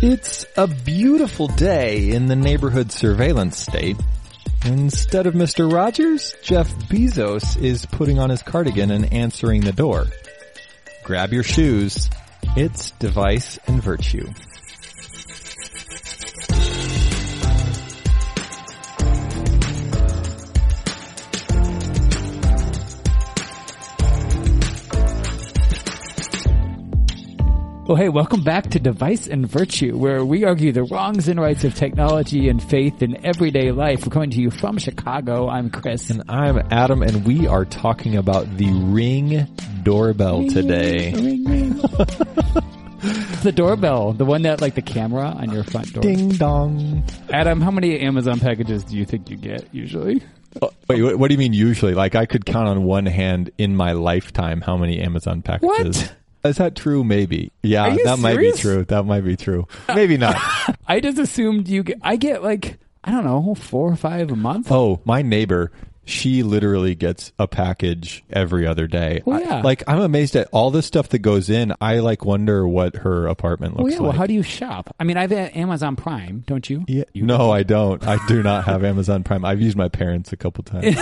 It's a beautiful day in the neighborhood surveillance state. Instead of Mr. Rogers, Jeff Bezos is putting on his cardigan and answering the door. Grab your shoes. It's device and virtue. Well, hey, welcome back to Device and Virtue, where we argue the wrongs and rights of technology and faith in everyday life. We're coming to you from Chicago. I'm Chris. And I'm Adam and we are talking about the Ring doorbell Ring, today. Ring, ring. the doorbell, the one that like the camera on your front door. Ding dong. Adam, how many Amazon packages do you think you get usually? Oh, wait, what, what do you mean usually? Like I could count on one hand in my lifetime how many Amazon packages. What? Is that true? Maybe. Yeah, that might be true. That might be true. Maybe not. I just assumed you get, I get like, I don't know, four or five a month. oh, my neighbor, she literally gets a package every other day. Well, I- like I'm amazed at all the stuff that goes in. I like wonder what her apartment Well, looks yeah, like. well, how do you shop? I mean, I've had Amazon Prime, don't you? yeah. You no, I don't. I do not have Amazon Prime. I've used my parents a couple times.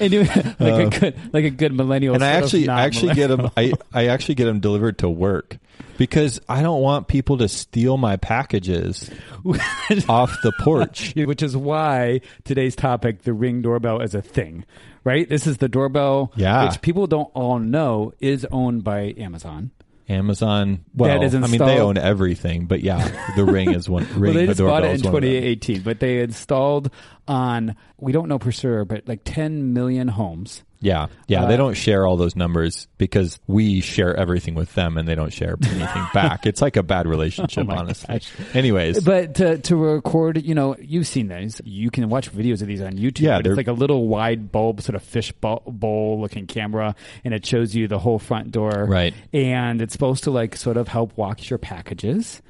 and you, like a good, like a good millennial. Uh, and I actually I actually get them. I, I actually get them delivered to work because I don't want people to steal my packages off the porch. which is why today's topic, the ring doorbell, is a thing, right? This is the doorbell, Yeah. which people don't all know is owned by Amazon. Amazon, well, I mean they own everything, but yeah, the ring is one. Ring well, they the bought doorbell it in is one of them. 2018, but they installed on we don't know for sure, but like 10 million homes. Yeah, yeah, Uh, they don't share all those numbers because we share everything with them, and they don't share anything back. It's like a bad relationship, Oh honestly. gosh. Anyways, But to, to record, you know, you've seen these. You can watch videos of these on YouTube. Yeah, it's like a little wide bulb, sort of fish bowl, bowl looking camera, and it shows you the whole front door. Right. And it's supposed to like sort of help watch your packages.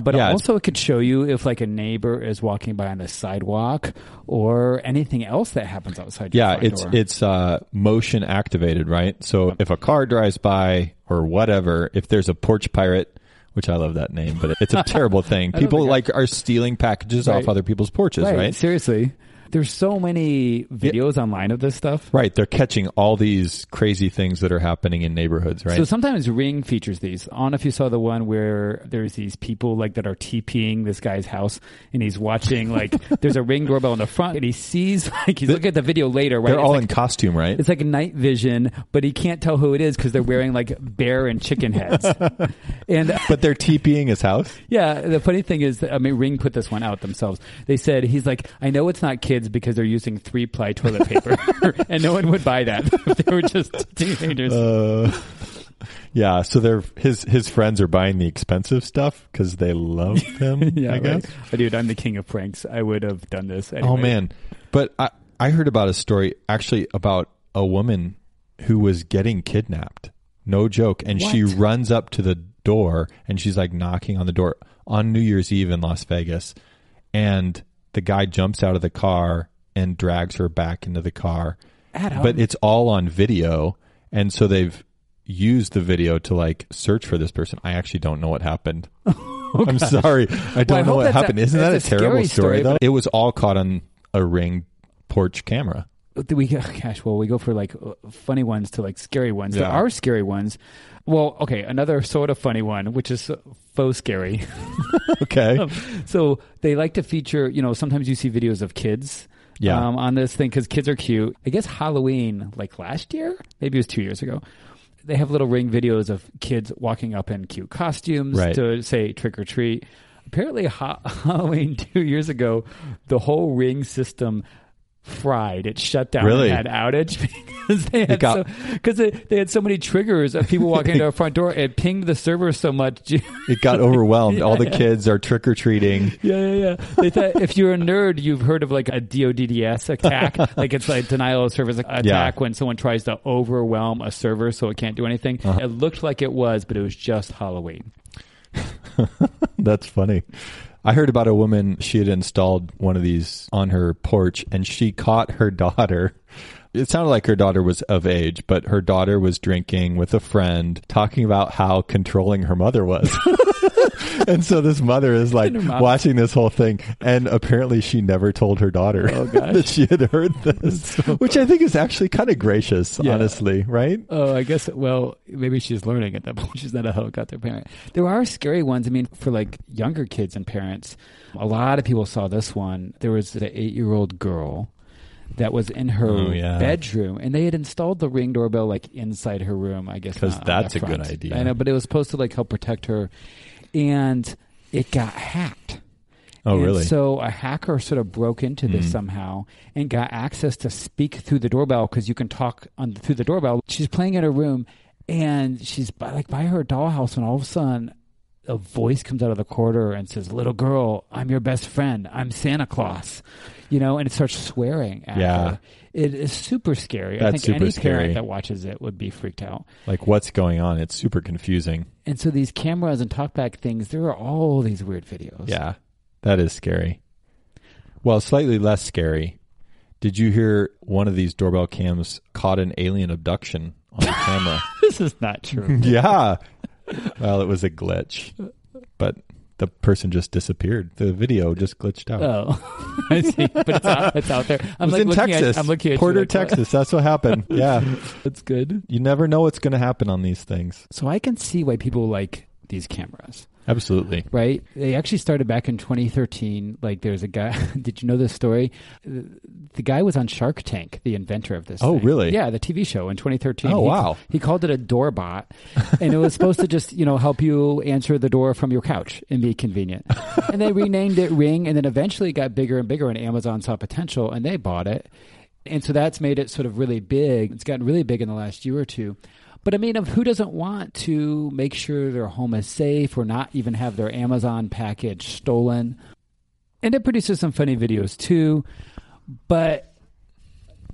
But Yeah, also, it could show you if like a neighbor is walking by on the sidewalk or anything else that happens outside. Yeah, it's door. it's uh, motion activated, right? So if a car drives by or whatever, if there's a porch pirate. Which I love that name, but it's a terrible thing. People like are stealing packages Right. off other people's porches, right? Seriously, there's so many videos online of this stuff. Right. They're catching all these crazy things that are happening in neighborhoods, right? So sometimes Ring features these. I don't know if you saw the one where there's these people like that are TPing this guy's house and he's watching like there's a Ring doorbell in the front and he sees like he's looking at the video later, right? They're It's all like, in costume, right? it's like night vision, but he can't tell who it is because they're wearing like bear and chicken heads. and But they're TPing his house. yeah, the funny thing is, I mean, Ring put this one out themselves. They said he's like, I know it's not kids because they're using three ply toilet paper, and no one would buy that if they were just teenagers. Uh, yeah. So they're his his friends are buying the expensive stuff because they love him. yeah, I guess. right. Oh, dude, I'm the king of pranks. I would have done this. Anyway. Oh man. But I I heard about a story actually about a woman who was getting kidnapped. No joke. And she runs up to the door and she's like knocking on the door on New Year's Eve in Las Vegas. And the guy jumps out of the car and drags her back into the car. Adam. But it's all on video. And so they've used the video to like search for this person. I actually don't know what happened. Oh, I'm sorry. I don't Well, I know what that's a- happened. Isn't that a a terrible story, story, though? It was all caught on a ring porch camera. Do we gosh, well, we go for like uh, funny ones to like scary ones. There are scary ones. Well, okay, another sort of funny one, which is faux scary. Okay. so they like to feature, you know, sometimes you see videos of kids. Yeah. Um, on this thing because kids are cute. I guess Halloween, like last year, maybe it was two years ago. They have little ring videos of kids walking up in cute costumes Right. to say trick or treat. Apparently, ha- Halloween two years ago, the whole ring system fried. It shut down. Really? had outage because they had got- so, because they, they had so many triggers of people walking into our front door. It pinged the server so much. It got overwhelmed. All the kids are trick or treating. Yeah, yeah, yeah. They thought if you're a nerd, you've heard of like a DDoS attack. like it's like denial of service attack Yeah. when someone tries to overwhelm a server so it can't do anything. Uh-huh. It looked like it was, but it was just Halloween. That's funny. I heard about a woman, she had installed one of these on her porch and she caught her daughter. It sounded like her daughter was of age, but her daughter was drinking with a friend, talking about how controlling her mother was. and so this mother is like And her mom- watching this whole thing, and apparently she never told her daughter Oh, that she had heard this, which I think is actually kind of gracious, Yeah. honestly, right? Oh, I guess. Well, maybe she's learning at that point. She's not a helicopter parent. There are scary ones. I mean, for like younger kids and parents, a lot of people saw this one. There was an eight-year-old girl that was in her Oh, yeah. bedroom, and they had installed the ring doorbell like inside her room. I guess because that's a good idea. I know, but it was supposed to like help protect her, and it got hacked. Oh, And really? So a hacker sort of broke into this Mm. somehow and got access to speak through the doorbell because you can talk on through the doorbell. She's playing in her room and she's by, like by her dollhouse, and all of a sudden, a voice comes out of the corridor and says, "Little girl, I'm your best friend. I'm Santa Claus." You know, and it starts swearing at Yeah. It is super scary. I That's think any super scary. parent that watches it would be freaked out. like, what's going on? It's super confusing. And so these cameras and talkback things, there are all these weird videos. Yeah, that is scary. Well, slightly less scary. Did you hear one of these doorbell cams caught an alien abduction on the camera? this is not true. yeah. Well, it was a glitch, but the person just disappeared. The video just glitched out. Oh, I see. But it's out, it's out there. I'm it was like in looking Texas. At, I'm looking at you Porter, like. Texas. That's what happened. Yeah. That's good. You never know what's going to happen on these things. So I can see why people like these cameras, Absolutely. right? They actually started back in 2013. Like, there's a guy. did you know this story? The guy was on Shark Tank, the inventor of this. Oh, thing. really? Yeah, the TV show in 2013. Oh, He- wow. He called it a door bot, and it was supposed to just you know help you answer the door from your couch and be convenient. and they renamed it Ring, and then eventually it got bigger and bigger, and Amazon saw potential and they bought it. And so that's made it sort of really big. It's gotten really big in the last year or two. But I mean, of who doesn't want to make sure their home is safe or not even have their Amazon package stolen? And it produces some funny videos too. But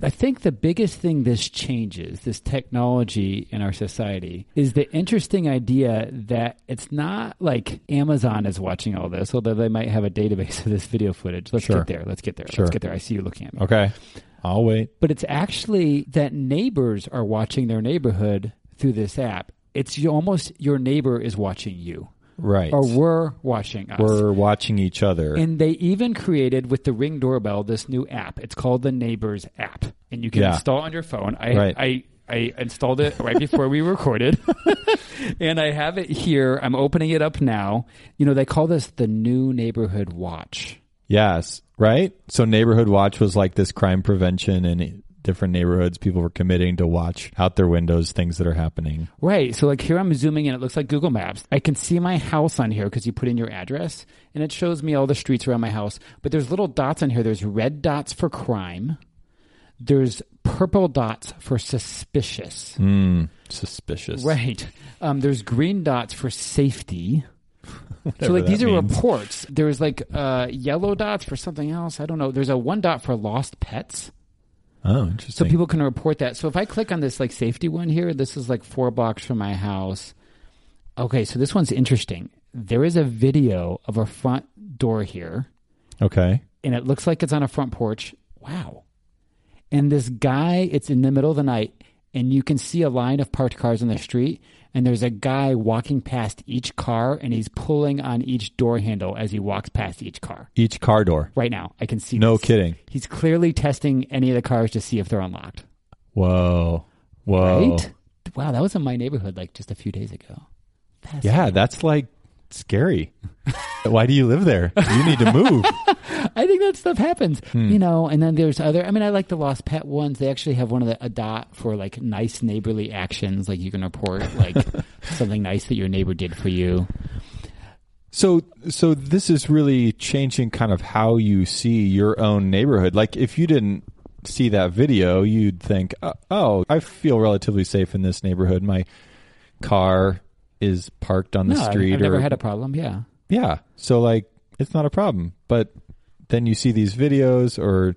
I think the biggest thing this changes, this technology in our society, is the interesting idea that it's not like Amazon is watching all this, although they might have a database of this video footage. Let's Sure. get there. Let's get there. Sure. Let's get there. I see you looking at me Okay. I'll wait. but it's actually that neighbors are watching their neighborhood through this app. It's you- almost your neighbor is watching you, Right. or we're watching us. We're watching each other. and they even created with the Ring doorbell this new app. It's called the Neighbors app, and you can Yeah. install it on your phone. I Right. I I installed it right before we recorded, and I have it here. I'm opening it up now. You know they call this the new neighborhood watch. Yes, right? So neighborhood watch was like this crime prevention in different neighborhoods. People were committing to watch out their windows things that are happening. Right. So like here I'm zooming in. It looks like Google Maps. I can see my house on here because you put in your address and it shows me all the streets around my house. But there's little dots on here. There's red dots for crime. There's purple dots for suspicious. Hmm. Suspicious. Right. Um, there's green dots for safety. so like these that are means. reports. There's like uh, yellow dots for something else. I don't know. There's a one dot for lost pets. Oh, interesting. So people can report that. So if I click on this like safety one here, this is like four blocks from my house. Okay, so this one's interesting. There is a video of a front door here, okay. and it looks like it's on a front porch. Wow. And this guy, it's in the middle of the night, and you can see a line of parked cars on the street, and there's a guy walking past each car, and he's pulling on each door handle as he walks past each car. Each car door. Right now, I can see No this. kidding. He's clearly testing any of the cars to see if they're unlocked. Whoa. Whoa. Right? Wow, that was in my neighborhood like just a few days ago. That's Yeah, that's like scary. Why do you live there? You need to move. I think that stuff happens. Hmm. You know, and then there's other I mean I like the lost pet ones. They actually have one of the a dot for like nice neighborly actions. Like you can report like something nice that your neighbor did for you. So, so this is really changing kind of how you see your own neighborhood. Like, if you didn't see that video, you'd think, uh, "Oh, I feel relatively safe in this neighborhood. My car is parked on the no, I've- street." I've never had a problem. Yeah. Yeah, so like it's not a problem. But then you see these videos, or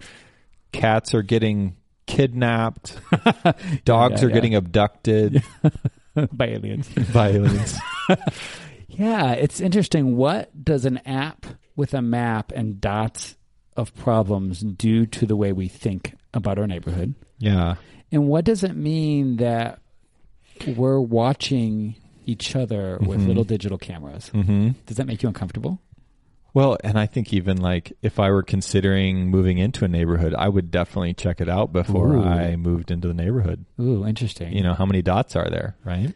cats are getting kidnapped, dogs Yeah, are yeah. getting abducted By aliens. by aliens. Yeah, it's interesting. What does an app with a map and dots of problems do to the way we think about our neighborhood? yeah, And what does it mean that we're watching each other with Mhm. little digital cameras? hmm Does that make you uncomfortable? Well, and I think even like if I were considering moving into a neighborhood, I would definitely check it out before Ooh. I moved into the neighborhood. Ooh, interesting. You know, how many dots are there, right?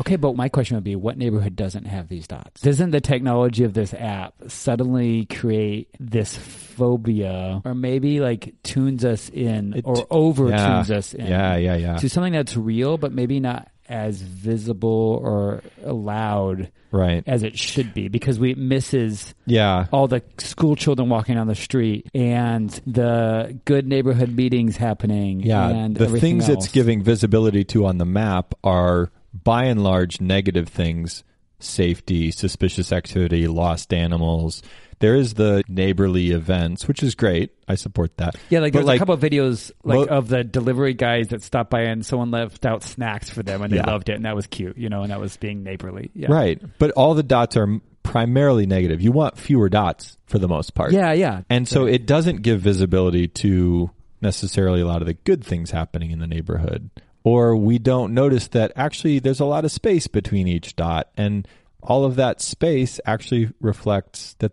Okay, but my question would be what neighborhood doesn't have these dots? Doesn't the technology of this app suddenly create this phobia or maybe like tunes us in It- or over yeah. tunes us in Yeah, yeah, yeah. to something that's real but maybe not as visible or loud Right. as it should be because we it misses Yeah. all the school children walking down the street and the good neighborhood meetings happening Yeah. and the things it's giving visibility to on the map are by and large negative things safety, suspicious activity, lost animals. There is the neighborly events, which is great. I support that. Yeah, like But, there's like, a couple of videos like of the delivery guys that stopped by and someone left out snacks for them and they Yeah. loved it and that was cute, you know, and that was being neighborly. Yeah. Right. But all the dots are primarily negative. You want fewer dots for the most part. Yeah, yeah. And so it doesn't give visibility to necessarily a lot of the good things happening in the neighborhood. Or we don't notice that actually there's a lot of space between each dot and all of that space actually reflects that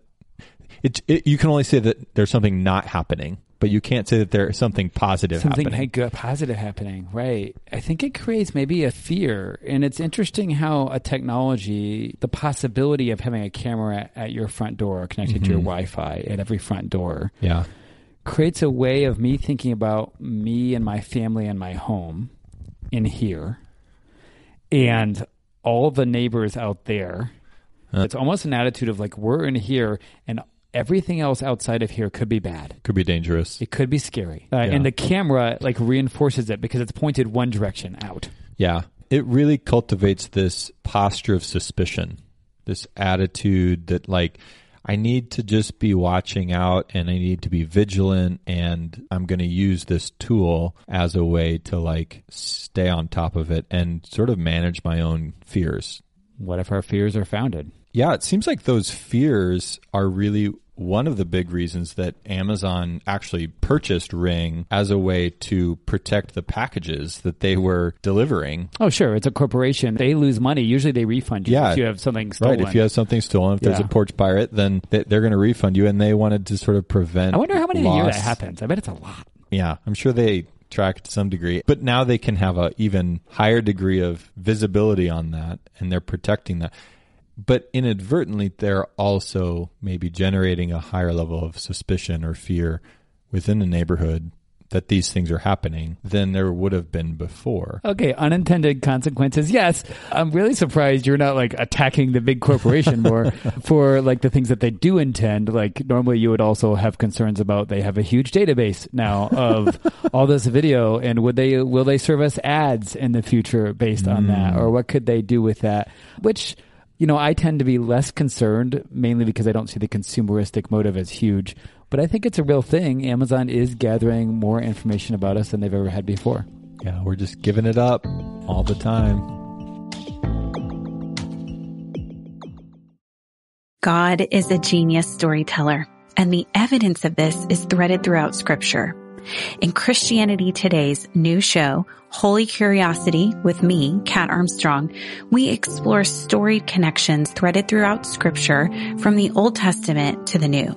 it, it you can only say that there's something not happening, but you can't say that there's something positive Something happening. hey, good, positive happening, right? I think it creates maybe a fear, and it's interesting how a technology, the possibility of having a camera at your front door connected to your Mhm. Wi-Fi at every front door, yeah. creates a way of me thinking about me and my family and my home in here and all the neighbors out there. Huh. It's almost an attitude of like we're in here and everything else outside of here could be bad. Could be dangerous. It could be scary. Uh, Yeah. And the camera like reinforces it because it's pointed one direction out. Yeah. It really cultivates this posture of suspicion, this attitude that, like, I need to just be watching out and I need to be vigilant and I'm going to use this tool as a way to, like, stay on top of it and sort of manage my own fears. What if our fears are founded? Yeah, it seems like those fears are really one of the big reasons that Amazon actually purchased Ring as a way to protect the packages that they were delivering Oh, sure. It's a corporation. They lose money. Usually they refund you Yeah. if you have something stolen. Right. If you have something stolen, if there's a porch pirate, then they- they're going to refund you. And they wanted to sort of prevent. I wonder how many a year that happens. I bet it's a lot. Yeah, I'm sure they track to some degree, but now they can have a even higher degree of visibility on that, and they're protecting that. But inadvertently, they're also maybe generating a higher level of suspicion or fear within the neighborhood that these things are happening than there would have been before. Okay, unintended consequences. Yes, I'm really surprised you're not like attacking the big corporation more for like the things that they do intend. Like normally you would also have concerns about they have a huge database now of all this video and would they will they serve us ads in the future based on that hmm. or what could they do with that? Which you know, I tend to be less concerned mainly because I don't see the consumeristic motive as huge. But I think it's a real thing. Amazon is gathering more information about us than they've ever had before. Yeah, we're just giving it up all the time. God is a genius storyteller, and the evidence of this is threaded throughout scripture. In Christianity Today's new show, Holy Curiosity with me, Kat Armstrong, we explore storied connections threaded throughout scripture from the Old Testament to the New.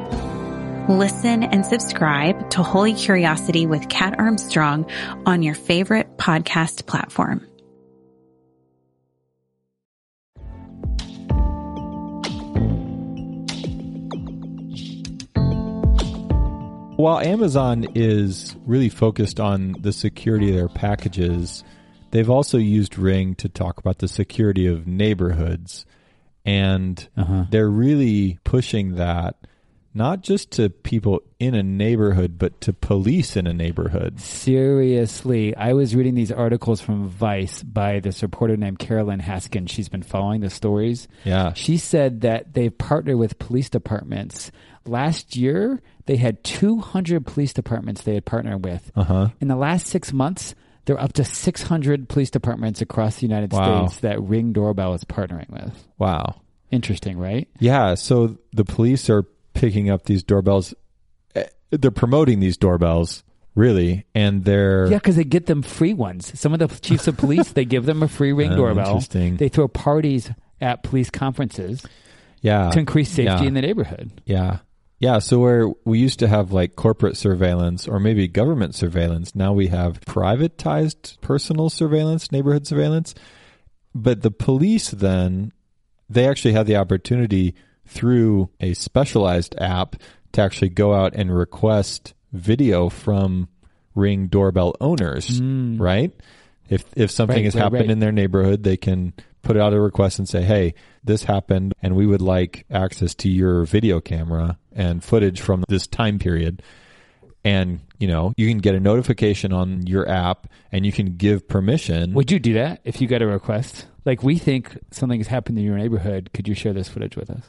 Listen and subscribe to Holy Curiosity with Kat Armstrong on your favorite podcast platform. While Amazon is really focused on the security of their packages, they've also used Ring to talk about the security of neighborhoods. And Uh-huh. they're really pushing that not just to people in a neighborhood, but to police in a neighborhood. Seriously, I was reading these articles from Vice by this reporter named Carolyn Haskins. She's been following the stories. Yeah. She said that they've partnered with police departments. Last year, they had 200 police departments they had partnered with. Uh huh. In the last six months, there are up to 600 police departments across the United Wow. States that Ring Doorbell is partnering with. Wow. Interesting, right? Yeah. So the police are picking up these doorbells. Eh, They're promoting these doorbells, really, and they're Yeah, because they get them free ones. Some of the chiefs of police, they give them a free Ring Oh, doorbell. interesting. They throw parties at police conferences yeah to increase safety yeah. in the neighborhood. Yeah. Yeah. So where we used to have like corporate surveillance or maybe government surveillance, now we have privatized personal surveillance, neighborhood surveillance. But the police then, they actually have the opportunity through a specialized app to actually go out and request video from ring doorbell owners, mm. right? If if something Right, has right, happened right. in their neighborhood, they can put out a request and say, "Hey, this happened, and we would like access to your video camera and footage from this time period." And you know, you can get a notification on your app, and you can give permission. Would you do that if you got a request? Like, we think something has happened in your neighborhood. Could you share this footage with us?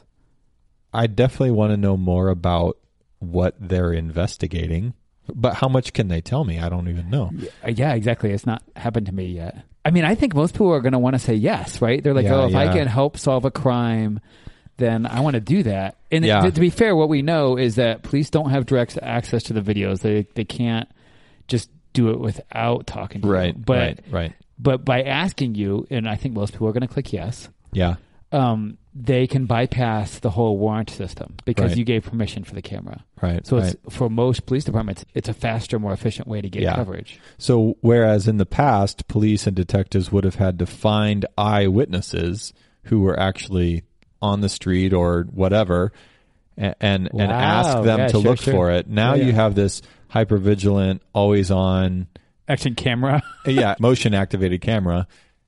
I definitely want to know more about what they're investigating, but how much can they tell me? I don't even know. Yeah, exactly. It's not happened to me yet. I mean, I think most people are going to want to say yes, right? They're like, Yeah, oh, if I can help solve a crime, then I want to do that. And Yeah. to, to be fair, what we know is that police don't have direct access to the videos. They they can't just do it without talking to you. Right, But right, right. but by asking you, and I think most people are going to click yes. Yeah, Um, they can bypass the whole warrant system because Right. you gave permission for the camera. right. So right. it's for most police departments, it's a faster, more efficient way to get Yeah. coverage. So, whereas in the past, police and detectives would have had to find eyewitnesses who were actually on the street or whatever, and and, and ask them Yeah, to sure, look sure. for it. Now Yeah, you have this hyper vigilant, always on, Action camera. yeah, motion activated camera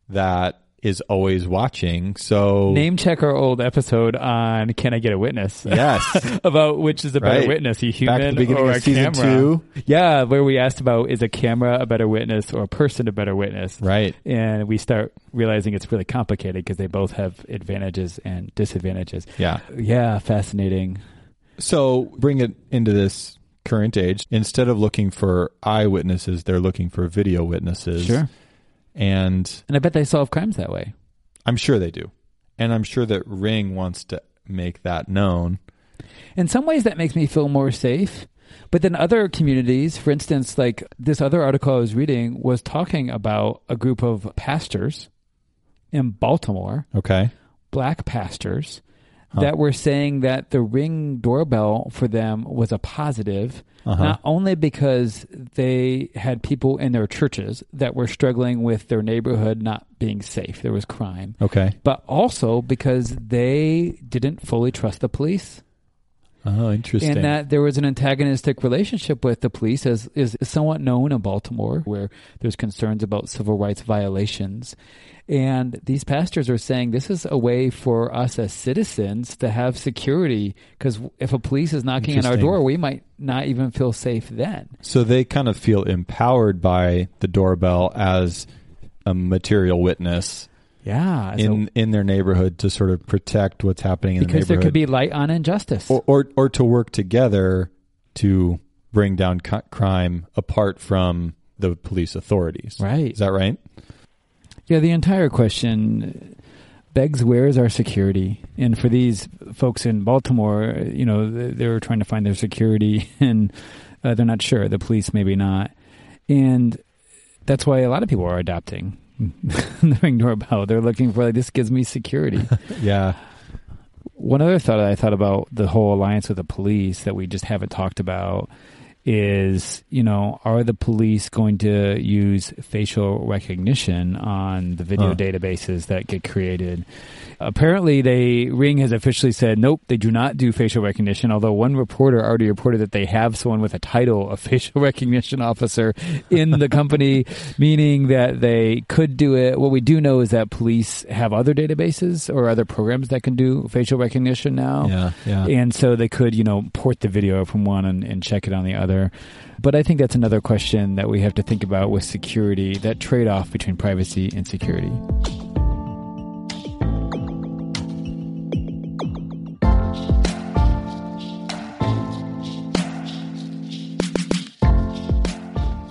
that is always watching. So, Name check our old episode on Can I Get a Witness? yes, about which is a better Right. witness, a back human at the beginning or of a season camera? two, Yeah, where we asked about is a camera a better witness or a person a better witness? right? And we start realizing it's really complicated because they both have advantages and disadvantages. Yeah. Yeah, fascinating. So bring it into this current age. Instead of looking for eyewitnesses, they're looking for video witnesses. Sure. And And I bet they solve crimes that way. I'm sure they do. And I'm sure that Ring wants to make that known. In some ways, that makes me feel more safe. But then other communities, for instance, like this other article I was reading was talking about a group of pastors in Baltimore, Okay. black pastors, Huh. that were saying that the ring doorbell for them was a positive, Uh-huh. not only because they had people in their churches that were struggling with their neighborhood not being safe, there was crime, Okay. but also because they didn't fully trust the police Oh, interesting. and that there was an antagonistic relationship with the police as is somewhat known in Baltimore where there's concerns about civil rights violations. And these pastors are saying this is a way for us as citizens to have security because if a police is knocking on our door we might not even feel safe then. So they kind of feel empowered by the doorbell as a material witness yeah so- in in their neighborhood to sort of protect what's happening in because the there could be light on injustice or, or or to work together to bring down c- crime apart from the police authorities. right Is that right? Yeah, the entire question begs where is our security? And for these folks in Baltimore, you know, they're trying to find their security and uh, they're not sure. The police, maybe not. And that's why a lot of people are adopting the ring doorbell. They're looking for, like, this gives me security. Yeah. one other thought I thought about the whole alliance with the police that we just haven't talked about is, you know, are the police going to use facial recognition on the video databases that get created? Apparently, they Ring has officially said nope, they do not do facial recognition. Although one reporter already reported that they have someone with a title of facial recognition officer in the company, meaning that they could do it. What we do know is that police have other databases or other programs that can do facial recognition now. Yeah, yeah. And so they could, you know, port the video from one and, and check it on the other. But I think that's another question that we have to think about with security that trade off between privacy and security.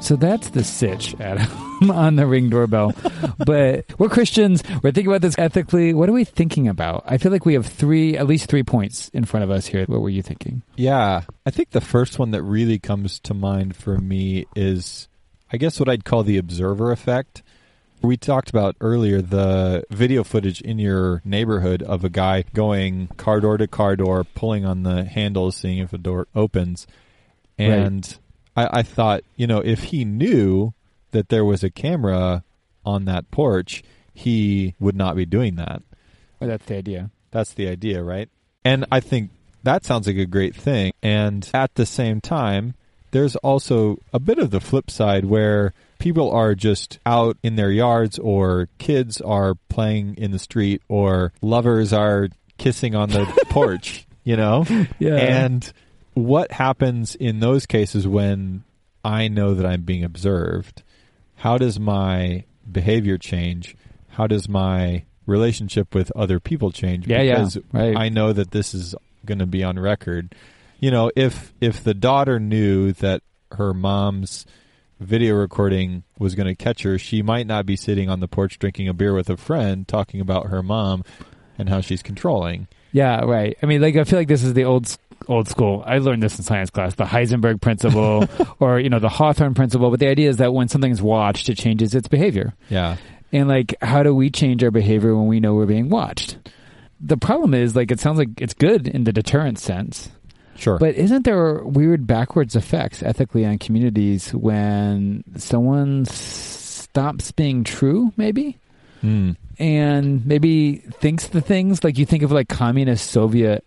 So that's the sitch, Adam, on the ring doorbell. but we're Christians. We're thinking about this ethically. What are we thinking about? I feel like we have three, at least three points in front of us here. What were you thinking? Yeah, I think the first one that really comes to mind for me is, I guess, what I'd call the observer effect. We talked about earlier the video footage in your neighborhood of a guy going car door to car door, pulling on the handles, seeing if a door opens. And I, I thought, you know, if he knew that there was a camera on that porch, he would not be doing that. Well, that's the idea. That's the idea, right? And I think that sounds like a great thing. And at the same time, there's also a bit of the flip side where people are just out in their yards or kids are playing in the street or lovers are kissing on the porch, you know? Yeah. And what happens in those cases when I know that I'm being observed? How does my behavior change? How does my relationship with other people change? Yeah, yeah, because right. I know that this is going to be on record. You know, if if the daughter knew that her mom's video recording was going to catch her, she might not be sitting on the porch drinking a beer with a friend talking about her mom and how she's controlling. Yeah, right. I mean, like I feel like this is the old old school. I learned this in science class, the Heisenberg principle, or you know, the Hawthorne principle. But the idea is that when something's watched, it changes its behavior. Yeah. And like, how do we change our behavior when we know we're being watched? The problem is, like, it sounds like it's good in the deterrent sense, Sure. but isn't there weird backwards effects ethically on communities when someone stops being true, maybe? Hmm. and maybe thinks the things like you think of like communist Soviet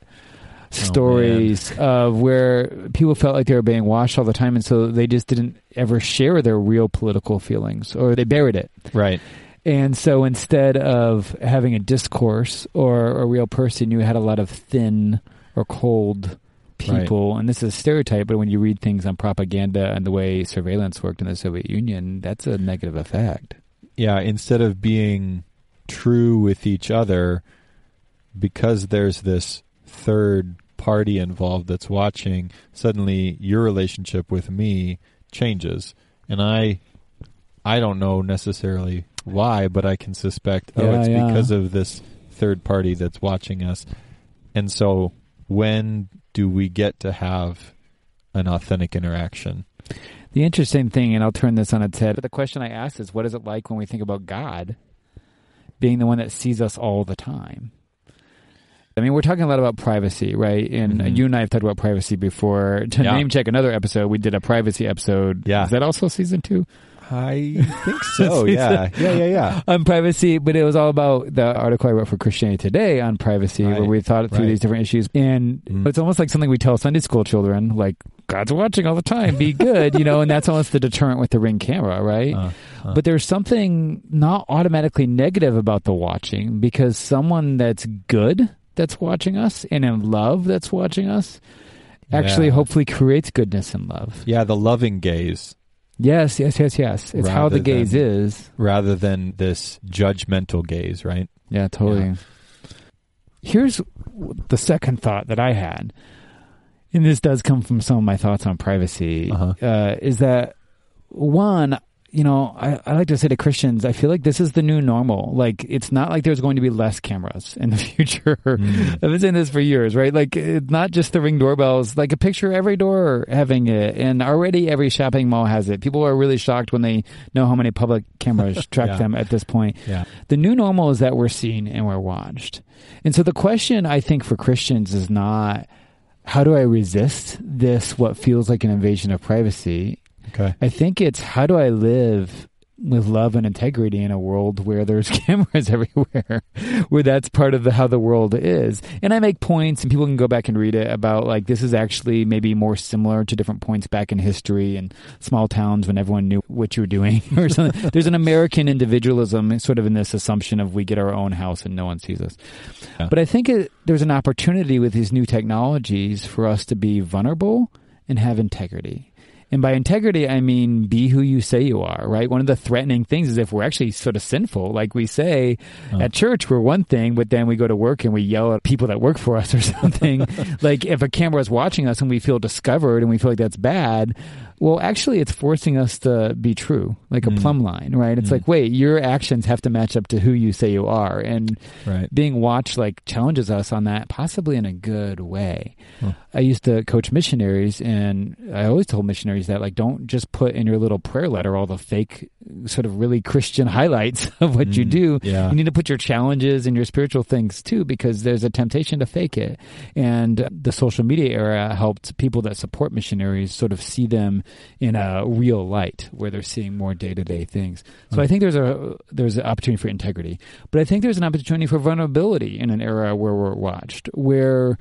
Oh, stories of where people felt like they were being watched all the time, and so they just didn't ever share their real political feelings, or they buried it. Right. And so instead of having a discourse or a real person, you had a lot of thin or cold people. And this is a stereotype, but when you read things on propaganda and the way surveillance worked in the Soviet Union, that's a negative effect. yeah, instead of being true with each other, because there's this third party involved that's watching, suddenly your relationship with me changes. And I I don't know necessarily why, but I can suspect oh Yeah, it's yeah. because of this third party that's watching us. And so when do we get to have an authentic interaction? The interesting thing, and I'll turn this on its head, but the question I asked is what is it like when we think about God being the one that sees us all the time? I mean, we're talking a lot about privacy, right? And Mhm. you and I have talked about privacy before. To Yeah. name check another episode, we did a privacy episode. Yeah. Is that also season two? I think so. yeah. Yeah, yeah, yeah. on privacy, but it was all about the article I wrote for Christianity Today on privacy, Right, where we thought through right. these different issues. And Mm. it's almost like something we tell Sunday school children, like, God's watching all the time, be good, you know, and that's almost the deterrent with the ring camera, right? Uh, uh. But there's something not automatically negative about the watching because someone that's good that's watching us and in love that's watching us actually Yeah. hopefully creates goodness and love. Yeah, the loving gaze Yes, yes, yes, yes. It's how the gaze than- is. rather than this judgmental gaze, right? Yeah, totally. Here's the second thought that I had, and this does come from some of my thoughts on privacy, Uh-huh. uh, is that one, you know, I, I like to say to Christians, I feel like this is the new normal. Like, it's not like there's going to be less cameras in the future. Mm. I've been saying this for years, right? Like, it's not just the ring doorbells, like a picture every door having it. And already every shopping mall has it. People are really shocked when they know how many public cameras track yeah. them at this point. Yeah. The new normal is that we're seen and we're watched. And so the question I think for Christians is not, how do I resist this, what feels like an invasion of privacy? Okay. I think it's how do I live with love and integrity in a world where there's cameras everywhere, where that's part of the, how the world is. And I make points, and people can go back and read it about like this is actually maybe more similar to different points back in history and small towns when everyone knew what you were doing or something. there's an American individualism sort of in this assumption of we get our own house and no one sees us. Yeah. But I think it, there's an opportunity with these new technologies for us to be vulnerable and have integrity. And by integrity, I mean be who you say you are, right? One of the threatening things is if we're actually sort of sinful, like we say oh. at church, we're one thing, but then we go to work and we yell at people that work for us or something. like if a camera is watching us and we feel discovered and we feel like that's bad, well, actually, it's forcing us to be true, like a mm. plumb line, right? It's mm. like, wait, your actions have to match up to who you say you are, and right. being watched like challenges us on that, possibly in a good way. I used to coach missionaries, and I always told missionaries that like, don't just put in your little prayer letter all the fake, sort of really Christian highlights of what mm. you do. Yeah. You need to put your challenges and your spiritual things too, because there's a temptation to fake it. And the social media era helped people that support missionaries sort of see them in a real light where they're seeing more day to day things. So I think there's a there's an opportunity for integrity, but I think there's an opportunity for vulnerability in an era where we're watched, where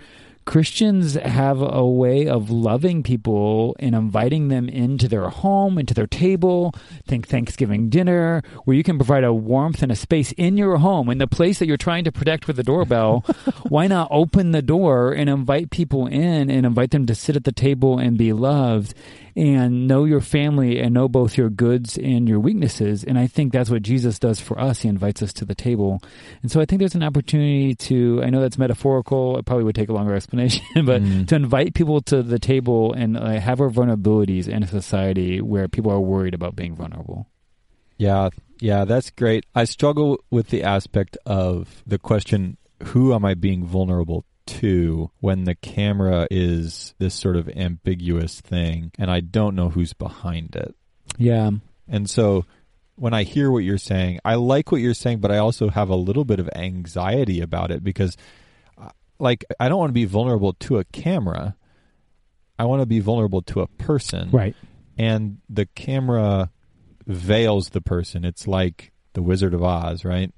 Christians have a way of loving people and inviting them into their home, into their table. Think Thanksgiving dinner, where you can provide a warmth and a space in your home, in the place that you're trying to protect with the doorbell. Why not open the door and invite people in and invite them to sit at the table and be loved? And know your family and know both your goods and your weaknesses. And I think that's what Jesus does for us. He invites us to the table. And so I think there's an opportunity to, I know that's metaphorical. It probably would take a longer explanation, but mm. to invite people to the table and uh, have our vulnerabilities in a society where people are worried about being vulnerable. Yeah, yeah, that's great. I struggle with the aspect of the question who am I being vulnerable to when the camera is this sort of ambiguous thing and I don't know who's behind it. Yeah. And so when I hear what you're saying, I like what you're saying, but I also have a little bit of anxiety about it because, uh, like, I don't want to be vulnerable to a camera. I want to be vulnerable to a person. Right. And the camera veils the person. It's like the Wizard of Oz, right?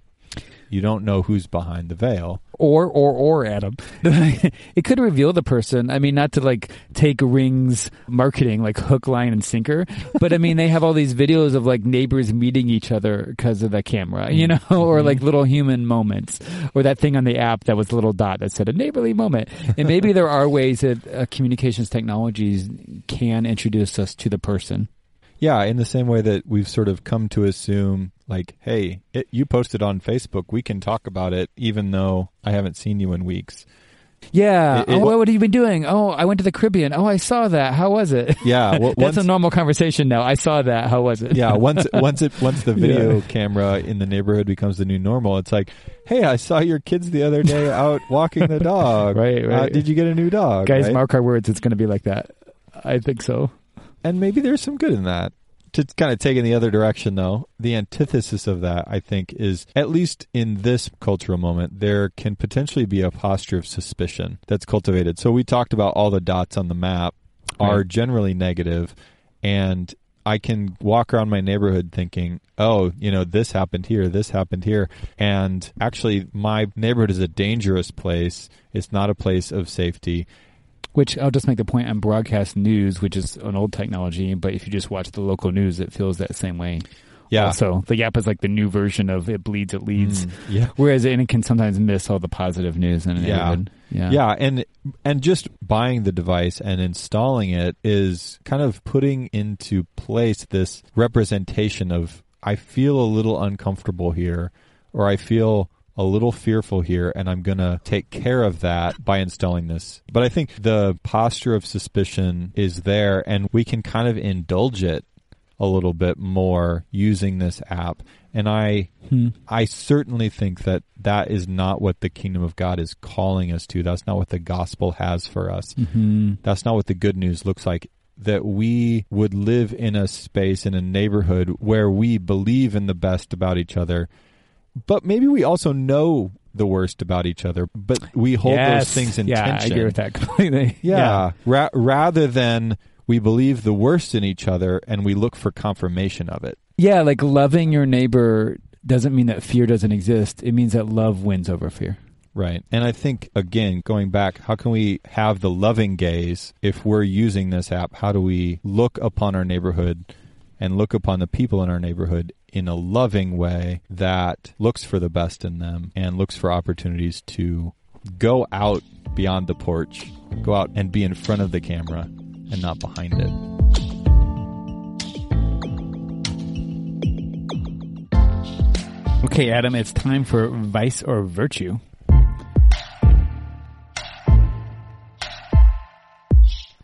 You don't know who's behind the veil. Or, or, or, Adam. it could reveal the person. I mean, not to like take Ring's marketing like hook, line, and sinker, but I mean, they have all these videos of like neighbors meeting each other because of the camera, you know, or like little human moments, or that thing on the app that was a little dot that said a neighborly moment. And maybe there are ways that uh, communications technologies can introduce us to the person. Yeah, in the same way that we've sort of come to assume like, hey, it, you posted on Facebook, we can talk about it, even though I haven't seen you in weeks. Yeah. It, it, oh, what have you been doing? Oh, I went to the Caribbean. Oh, I saw that. How was it? Yeah, well, that's a normal conversation now. I saw that. How was it? Yeah. Once once it once the video yeah. camera in the neighborhood becomes the new normal, it's like, hey, I saw your kids the other day out walking the dog. right. Right. Uh, did you get a new dog? Guys, right? mark our words. It's going to be like that. I think so. And maybe there's some good in that to kind of take in the other direction, though, the antithesis of that, I think, is at least in this cultural moment, there can potentially be a posture of suspicion that's cultivated. So we talked about all the dots on the map are right. generally negative, and I can walk around my neighborhood thinking, oh, you know, this happened here, this happened here. And actually, my neighborhood is a dangerous place. It's not a place of safety. Which I'll just make the point on broadcast news, which is an old technology, but if you just watch the local news, it feels that same way. Yeah. So the Yap is like the new version of it bleeds, it leads. Mm, yeah. Whereas and it can sometimes miss all the positive news in an yeah. Yeah. Yeah. And and just buying the device and installing it is kind of putting into place this representation of I feel a little uncomfortable here, or I feel a little fearful here and I'm going to take care of that by installing this. But I think the posture of suspicion is there and we can kind of indulge it a little bit more using this app. And I, Hmm. I certainly think that that is not what the kingdom of God is calling us to. That's not what the gospel has for us. Mm-hmm. That's not what the good news looks like. That we would live in a space, in a neighborhood where we believe in the best about each other, but maybe we also know the worst about each other, but we hold yes. those things in yeah, tension. I agree with that completely. Yeah. Ra- rather than we believe the worst in each other and we look for confirmation of it. Yeah, like loving your neighbor doesn't mean that fear doesn't exist. It means that love wins over fear. Right. And I think, again, going back, how can we have the loving gaze if we're using this app? How do we look upon our neighborhood and look upon the people in our neighborhood in a loving way that looks for the best in them and looks for opportunities to go out beyond the porch, go out and be in front of the camera and not behind it? Okay, Adam, it's time for vice or virtue.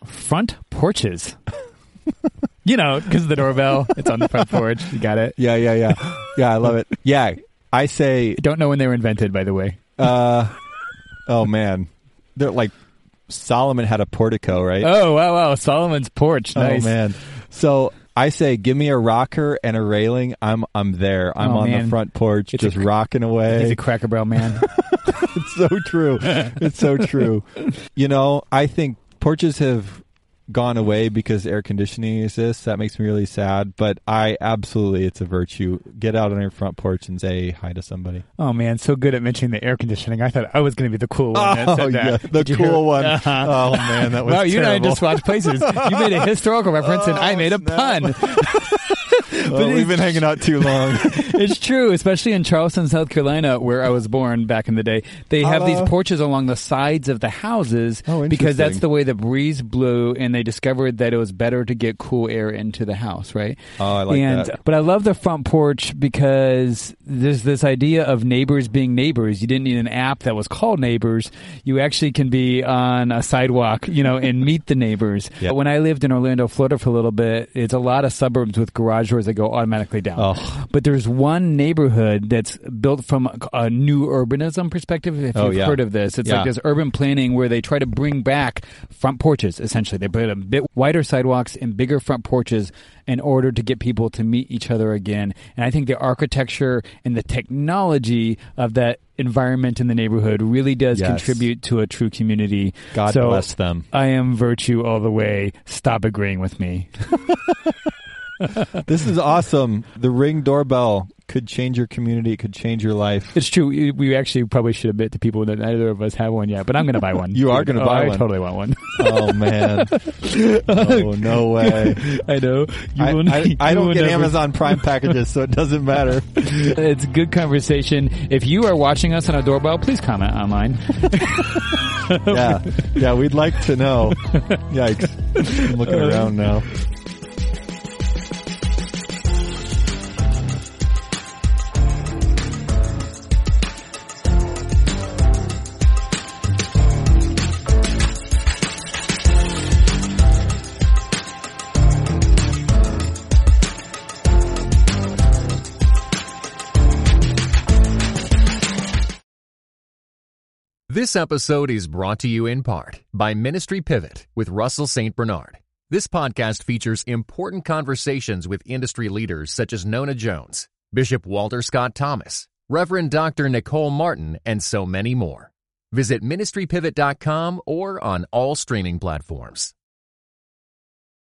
Front porches. you know, because the doorbell, it's on the front porch. You got it. Yeah, yeah, yeah. Yeah, I love it. Yeah. I say Don't know when they were invented, by the way. Uh, oh man, they're like Solomon had a portico, right? Oh wow, wow, Solomon's porch. Nice. Oh man, so I say, give me a rocker and a railing. I'm I'm there. I'm Oh, on man. the front porch, It's just a- rocking away. He's a Cracker Barrel man. it's so true. It's so true. You know, I think porches have gone away because air conditioning exists. That makes me really sad. But I absolutely, it's a virtue. Get out on your front porch and say hi to somebody. oh man, so good at mentioning the air conditioning. I thought I was going to be the cool one. that Oh said that. yeah, the Did you hear- cool one. Uh-huh. Oh man, that was wow, you and I terrible. just watched places. You made a historical reference, and I Oh, made a pun. Well, we've been hanging out too long. it's true, especially in Charleston, South Carolina, where I was born back in the day. They have these uh-huh. porches along the sides of the houses Oh, because that's the way the breeze blew, and they discovered that it was better to get cool air into the house, right? Oh, I like and, that. But I love the front porch because there's this idea of neighbors being neighbors. You didn't need an app that was called Neighbors. You actually can be on a sidewalk, you know, and meet the neighbors. Yeah. When I lived in Orlando, Florida for a little bit, it's a lot of suburbs with garage doors that go automatically down. Oh. But there's one neighborhood that's built from a new urbanism perspective. If Oh, you've yeah. heard of this, it's Yeah. like this urban planning where they try to bring back front porches. Essentially, they put a bit wider sidewalks and bigger front porches in order to get people to meet each other again. And I think the architecture and the technology of that environment in the neighborhood really does Yes. contribute to a true community. God So, bless them. I am virtue all the way. Stop agreeing with me. This is awesome. The ring doorbell could change your community. It could change your life. It's true. We- actually probably should admit to people that neither of us have one yet, but I'm going to buy one. You are gonna Oh, buy I one. I totally want one. Oh man. Oh no way. I know. You I, will, I, you I don't get never- Amazon Prime packages, so it doesn't matter. It's good conversation. If you are watching us on a doorbell, please comment online. Yeah, yeah, we'd like to know. Yikes! I'm looking uh, around now. This episode is brought to you in part by Ministry Pivot with Russell St. Bernard. This podcast features important conversations with industry leaders such as Nona Jones, Bishop Walter Scott Thomas, Reverend Dr. Nicole Martin, and so many more. Visit ministrypivot.com or on all streaming platforms.